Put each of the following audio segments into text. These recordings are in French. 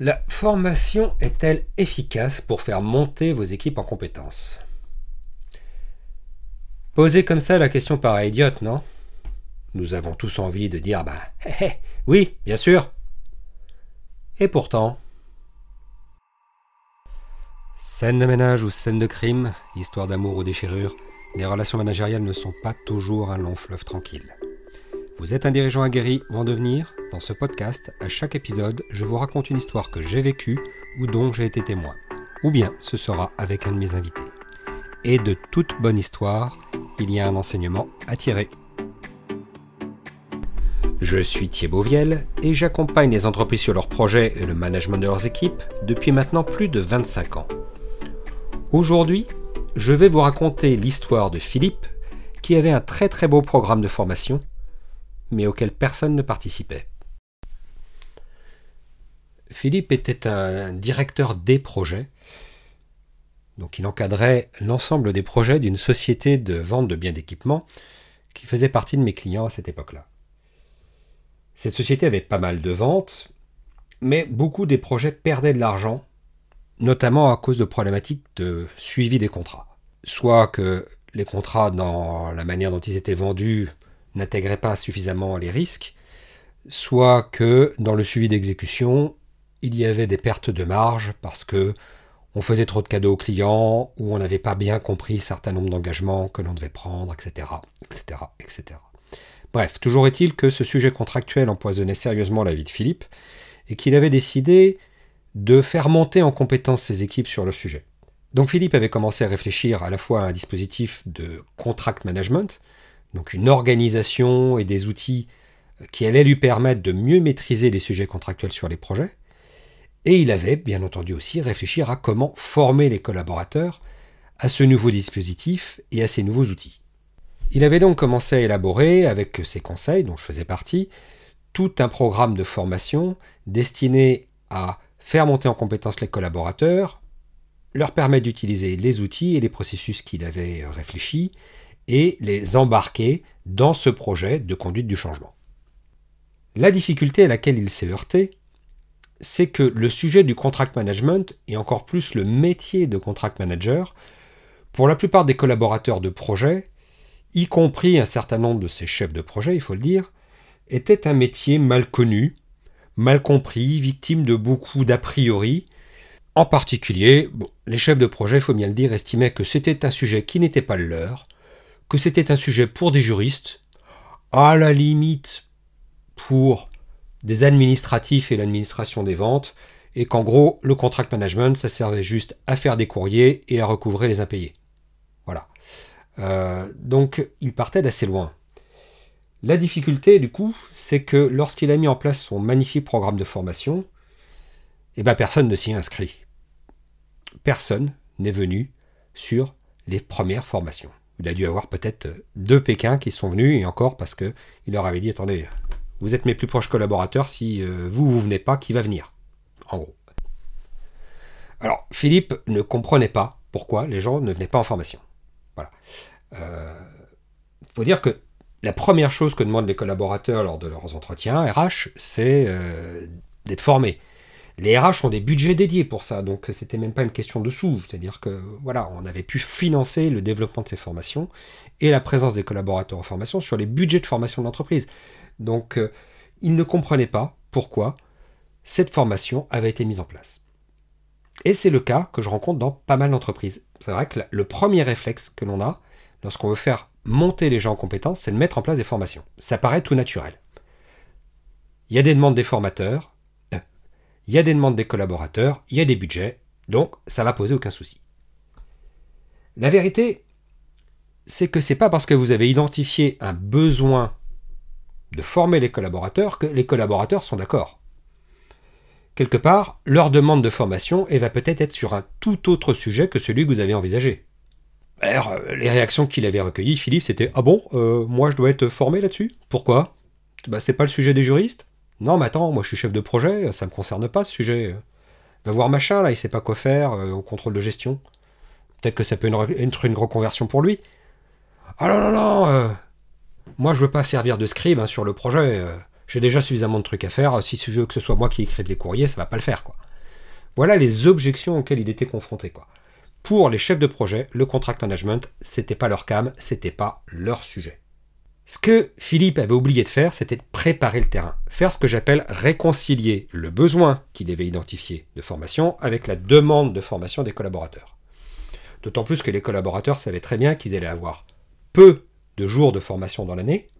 La formation est-elle efficace pour faire monter vos équipes en compétences? Poser comme ça la question paraît idiote, non? Nous avons tous envie de dire bah hé, hé, oui, bien sûr. Et pourtant. Scène de ménage ou scène de crime, histoire d'amour ou déchirure, les relations managériales ne sont pas toujours un long fleuve tranquille. Vous êtes un dirigeant aguerri ou en devenir? Dans ce podcast, à chaque épisode, je vous raconte une histoire que j'ai vécue ou dont j'ai été témoin. Ou bien ce sera avec un de mes invités. Et de toute bonne histoire, il y a un enseignement à tirer. Je suis Thierry Viel et j'accompagne les entreprises sur leurs projets et le management de leurs équipes depuis maintenant plus de 25 ans. Aujourd'hui, je vais vous raconter l'histoire de Philippe qui avait un très très beau programme de formation mais auquel personne ne participait. Philippe était un directeur des projets, donc il encadrait l'ensemble des projets d'une société de vente de biens d'équipement qui faisait partie de mes clients à cette époque-là. Cette société avait pas mal de ventes, mais beaucoup des projets perdaient de l'argent, notamment à cause de problématiques de suivi des contrats. Soit que les contrats, dans la manière dont ils étaient vendus, n'intégraient pas suffisamment les risques, soit que dans le suivi d'exécution, il y avait des pertes de marge parce que on faisait trop de cadeaux aux clients ou on n'avait pas bien compris certain nombre d'engagements que l'on devait prendre, etc., etc., etc. Bref, toujours est-il que ce sujet contractuel empoisonnait sérieusement la vie de Philippe et qu'il avait décidé de faire monter en compétence ses équipes sur le sujet. Donc Philippe avait commencé à réfléchir à la fois à un dispositif de contract management, donc une organisation et des outils qui allaient lui permettre de mieux maîtriser les sujets contractuels sur les projets. Et il avait bien entendu aussi réfléchir à comment former les collaborateurs à ce nouveau dispositif et à ces nouveaux outils. Il avait donc commencé à élaborer, avec ses conseils dont je faisais partie, tout un programme de formation destiné à faire monter en compétence les collaborateurs, leur permettre d'utiliser les outils et les processus qu'il avait réfléchis, et les embarquer dans ce projet de conduite du changement. La difficulté à laquelle il s'est heurté, c'est que le sujet du contract management, et encore plus le métier de contract manager, pour la plupart des collaborateurs de projet, y compris un certain nombre de ces chefs de projet, il faut le dire, était un métier mal connu, mal compris, victime de beaucoup d'a priori. En particulier, les chefs de projet, il faut bien le dire, estimaient que c'était un sujet qui n'était pas le leur, que c'était un sujet pour des juristes, à la limite pour des administratifs et l'administration des ventes, et qu'en gros, le contract management, ça servait juste à faire des courriers et à recouvrer les impayés. Voilà. Euh, donc, il partait d'assez loin. La difficulté, du coup, c'est que lorsqu'il a mis en place son magnifique programme de formation, eh ben, personne ne s'y inscrit. Personne n'est venu sur les premières formations. Il a dû avoir peut-être deux Pékins qui sont venus, et encore parce qu'il leur avait dit attendez, vous êtes mes plus proches collaborateurs, si euh, vous, vous venez pas, qui va venir? En gros. Alors, Philippe ne comprenait pas pourquoi les gens ne venaient pas en formation. Voilà. Il euh, faut dire que la première chose que demandent les collaborateurs lors de leurs entretiens RH, c'est euh, d'être formés les RH ont des budgets dédiés pour ça, donc c'était même pas une question de sous. C'est-à-dire que voilà, on avait pu financer le développement de ces formations et la présence des collaborateurs en formation sur les budgets de formation de l'entreprise. Donc euh, ils ne comprenaient pas pourquoi cette formation avait été mise en place. Et c'est le cas que je rencontre dans pas mal d'entreprises. C'est vrai que le premier réflexe que l'on a lorsqu'on veut faire monter les gens en compétences, c'est de mettre en place des formations. Ça paraît tout naturel. Il y a des demandes des formateurs, il y a des demandes des collaborateurs, il y a des budgets, donc ça va poser aucun souci. La vérité, c'est que c'est pas parce que vous avez identifié un besoin de former les collaborateurs que les collaborateurs sont d'accord. Quelque part, leur demande de formation va peut-être être sur un tout autre sujet que celui que vous avez envisagé. Alors, les réactions qu'il avait recueillies, Philippe, c'était Ah bon, euh, moi je dois être formé là-dessus? Pourquoi? Bah c'est pas le sujet des juristes non, mais attends, moi je suis chef de projet, ça me concerne pas ce sujet. Va voir machin, là, il sait pas quoi faire euh, au contrôle de gestion. Peut-être que ça peut être une, reconversion pour lui. Ah non, non, non euh, Moi je veux pas servir de scribe hein, sur le projet. Euh, j'ai déjà suffisamment de trucs à faire. Si tu veux que ce soit moi qui écris les courriers, ça va pas le faire, quoi. Voilà les objections auxquelles il était confronté. Quoi. Pour les chefs de projet, le contract management, c'était pas leur cam, c'était pas leur sujet. Ce que Philippe avait oublié de faire, c'était de préparer le terrain, faire ce que j'appelle réconcilier le besoin qu'il avait identifié de formation avec la demande de formation des collaborateurs. D'autant plus que les collaborateurs savaient très bien qu'ils allaient avoir peu de jours de formation dans l'année,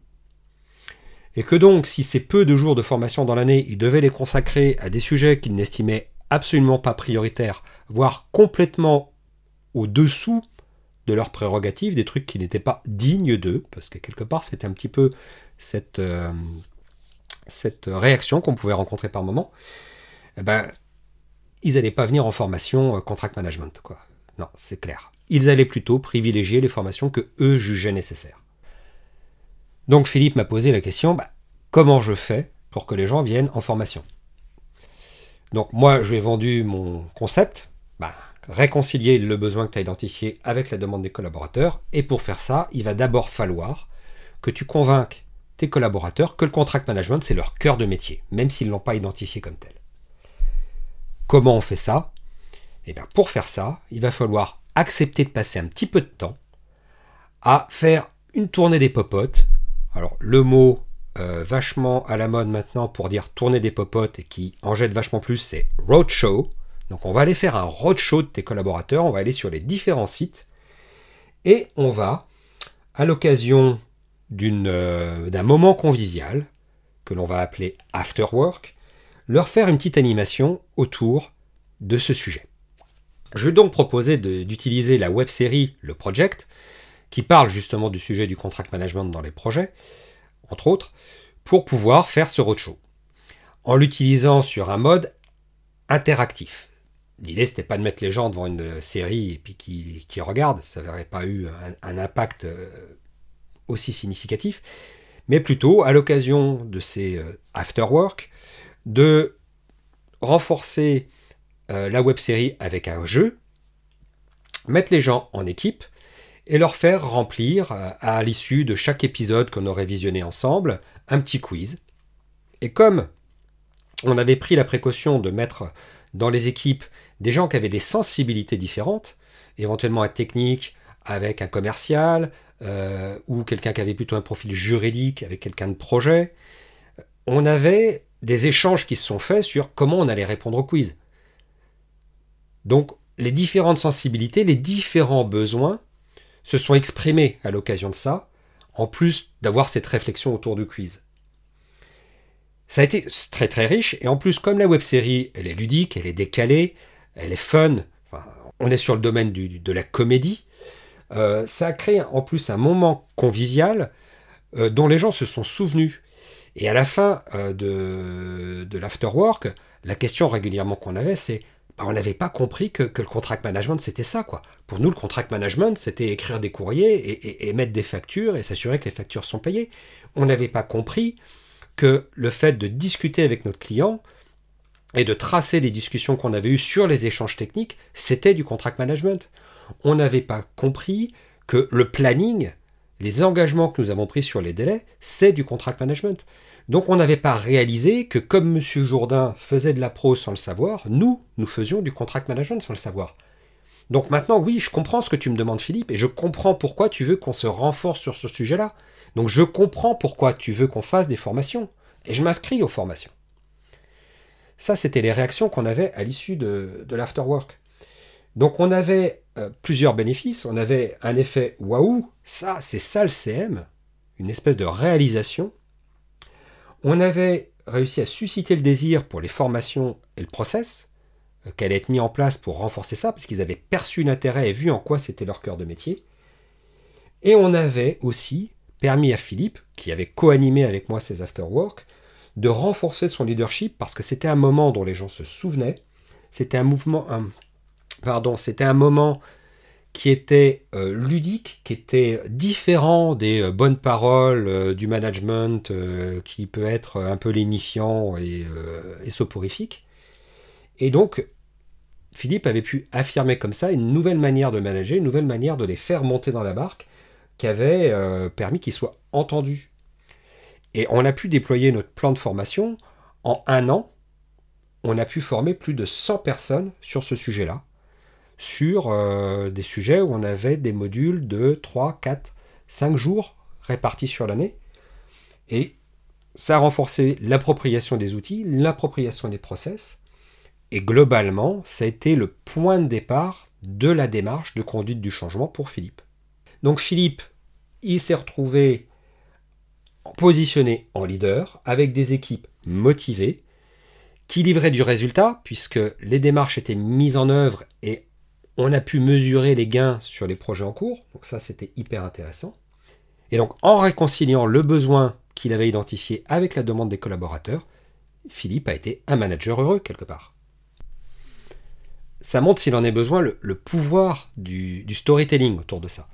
et que donc si ces peu de jours de formation dans l'année, ils devaient les consacrer à des sujets qu'ils n'estimaient absolument pas prioritaires, voire complètement au-dessous de leurs prérogatives, des trucs qui n'étaient pas dignes d'eux, parce que quelque part c'était un petit peu cette, euh, réaction qu'on pouvait rencontrer par moment, eh ben, ils n'allaient pas venir en formation euh, contract management. Quoi. Non, c'est clair. Ils allaient plutôt privilégier les formations que eux jugeaient nécessaires. Donc Philippe m'a posé la question, bah, comment je fais pour que les gens viennent en formation? Donc moi, je lui ai vendu mon concept, bah, réconcilier le besoin que tu as identifié avec la demande des collaborateurs. Et pour faire ça, il va d'abord falloir que tu convainques tes collaborateurs que le contract management, c'est leur cœur de métier, même s'ils ne l'ont pas identifié comme tel. Comment on fait ça? Eh bien, pour faire ça, il va falloir accepter de passer un petit peu de temps à faire une tournée des popotes. Alors, le mot euh, vachement à la mode maintenant pour dire tourner des popotes et qui en jette vachement plus, c'est roadshow. Donc on va aller faire un roadshow de tes collaborateurs, on va aller sur les différents sites et on va, à l'occasion euh, d'un moment convivial, que l'on va appeler after work, leur faire une petite animation autour de ce sujet. Je vais donc proposer d'utiliser la web série Le Project, qui parle justement du sujet du contract management dans les projets, entre autres, pour pouvoir faire ce roadshow, en l'utilisant sur un mode interactif. L'idée, c'était pas de mettre les gens devant une série et puis qui, regardent, ça n'aurait pas eu un, impact euh, aussi significatif, mais plutôt à l'occasion de ces euh, after-work, de renforcer euh, la web série avec un jeu, mettre les gens en équipe et leur faire remplir à l'issue de chaque épisode qu'on aurait visionné ensemble un petit quiz. Et comme on avait pris la précaution de mettre dans les équipes des gens qui avaient des sensibilités différentes, éventuellement un technique avec un commercial, euh, ou quelqu'un qui avait plutôt un profil juridique avec quelqu'un de projet, on avait des échanges qui se sont faits sur comment on allait répondre au quiz. Donc les différentes sensibilités, les différents besoins se sont exprimés à l'occasion de ça, en plus d'avoir cette réflexion autour du quiz. Ça a été très très riche, et en plus, comme la web série, elle est ludique, elle est décalée, elle est fun, on est sur le domaine de la comédie, euh, ça a créé en plus un moment convivial euh, dont les gens se sont souvenus. Et à la fin euh, de, de l'afterwork, la question régulièrement qu'on avait, c'est bah, on n'avait pas compris que, le contract management c'était ça quoi. Pour nous, le contract management c'était écrire des courriers et, mettre des factures et s'assurer que les factures sont payées. On n'avait pas compris que le fait de discuter avec notre client et de tracer les discussions qu'on avait eues sur les échanges techniques, c'était du contract management. On n'avait pas compris que le planning, les engagements que nous avons pris sur les délais, c'est du contract management. Donc on n'avait pas réalisé que comme M. Jourdain faisait de la pro sans le savoir, nous, nous faisions du contract management sans le savoir. Donc maintenant, oui, je comprends ce que tu me demandes, Philippe, et je comprends pourquoi tu veux qu'on se renforce sur ce sujet-là. Donc je comprends pourquoi tu veux qu'on fasse des formations. Et je m'inscris aux formations. Ça, c'était les réactions qu'on avait à l'issue de, l'afterwork. Donc on avait euh, plusieurs bénéfices. On avait un effet waouh, ça, c'est ça le CM, une espèce de réalisation. On avait réussi à susciter le désir pour les formations et le process, euh, qu'elle ait mis en place pour renforcer ça, parce qu'ils avaient perçu l'intérêt et vu en quoi c'était leur cœur de métier. Et on avait aussi permis à Philippe, qui avait co-animé avec moi ces afterwork, de renforcer son leadership parce que c'était un moment dont les gens se souvenaient. C'était un mouvement, pardon, c'était un moment qui était euh, ludique, qui était différent des euh, bonnes paroles euh, du management qui peut être un peu lénifiant et soporifique. Et donc, Philippe avait pu affirmer comme ça une nouvelle manière de manager, une nouvelle manière de les faire monter dans la barque qui avait euh, permis qu'ils soient entendus. Et on a pu déployer notre plan de formation en un an, on a pu former plus de 100 personnes sur ce sujet-là, sur euh, des sujets où on avait des modules de 3, 4, 5 jours répartis sur l'année. Et ça a renforcé l'appropriation des outils, l'appropriation des process. Et globalement, ça a été le point de départ de la démarche de conduite du changement pour Philippe. Donc Philippe, il s'est retrouvé positionné en leader avec des équipes motivées qui livraient du résultat puisque les démarches étaient mises en œuvre et on a pu mesurer les gains sur les projets en cours. Donc ça, c'était hyper intéressant. Et donc, en réconciliant le besoin qu'il avait identifié avec la demande des collaborateurs, Philippe a été un manager heureux quelque part. Ça montre, s'il en est besoin, le, pouvoir du, storytelling autour de ça.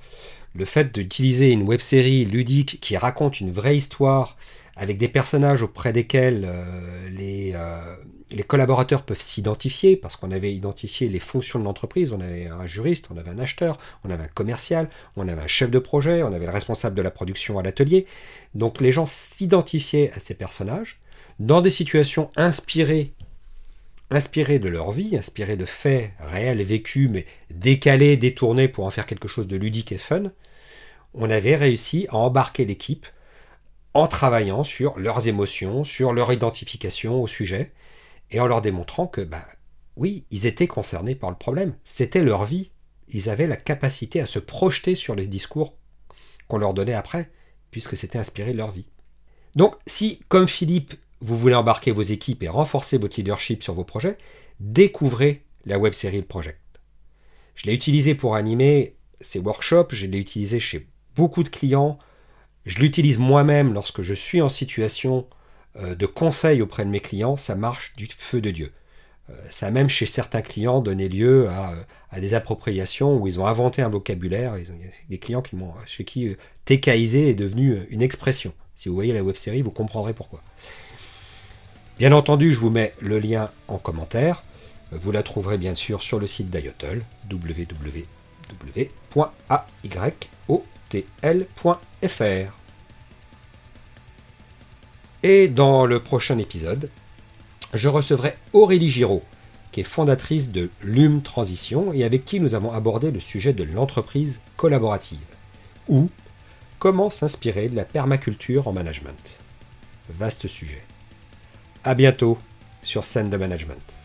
Le fait d'utiliser une web série ludique qui raconte une vraie histoire avec des personnages auprès desquels euh, euh, les collaborateurs peuvent s'identifier, parce qu'on avait identifié les fonctions de l'entreprise, on avait un juriste, on avait un acheteur, on avait un commercial, on avait un chef de projet, on avait le responsable de la production à l'atelier. Donc les gens s'identifiaient à ces personnages dans des situations inspirées, inspirées de leur vie, inspirées de faits réels vécus, mais décalés, détournés pour en faire quelque chose de ludique et fun. On avait réussi à embarquer l'équipe en travaillant sur leurs émotions, sur leur identification au sujet, et en leur démontrant que, bah, oui, ils étaient concernés par le problème. C'était leur vie. Ils avaient la capacité à se projeter sur les discours qu'on leur donnait après, puisque c'était inspiré de leur vie. Donc, si, comme Philippe, vous voulez embarquer vos équipes et renforcer votre leadership sur vos projets, découvrez la web série Project. Je l'ai utilisé pour animer ces workshops, je l'ai utilisé chez beaucoup de clients, je l'utilise moi-même lorsque je suis en situation euh, de conseils auprès de mes clients, ça marche du feu de Dieu. Euh, ça a même chez certains clients donné lieu à, des appropriations où ils ont inventé un vocabulaire. Il y a des clients qui chez qui euh, TKiser est devenu une expression. Si vous voyez la web série, vous comprendrez pourquoi. Bien entendu, je vous mets le lien en commentaire. Vous la trouverez bien sûr sur le site d'IOTL, www.ayotl.fr. Et dans le prochain épisode, je recevrai Aurélie Giraud, qui est fondatrice de LUM Transition et avec qui nous avons abordé le sujet de l'entreprise collaborative, ou comment s'inspirer de la permaculture en management. Vaste sujet. À bientôt sur scène de management.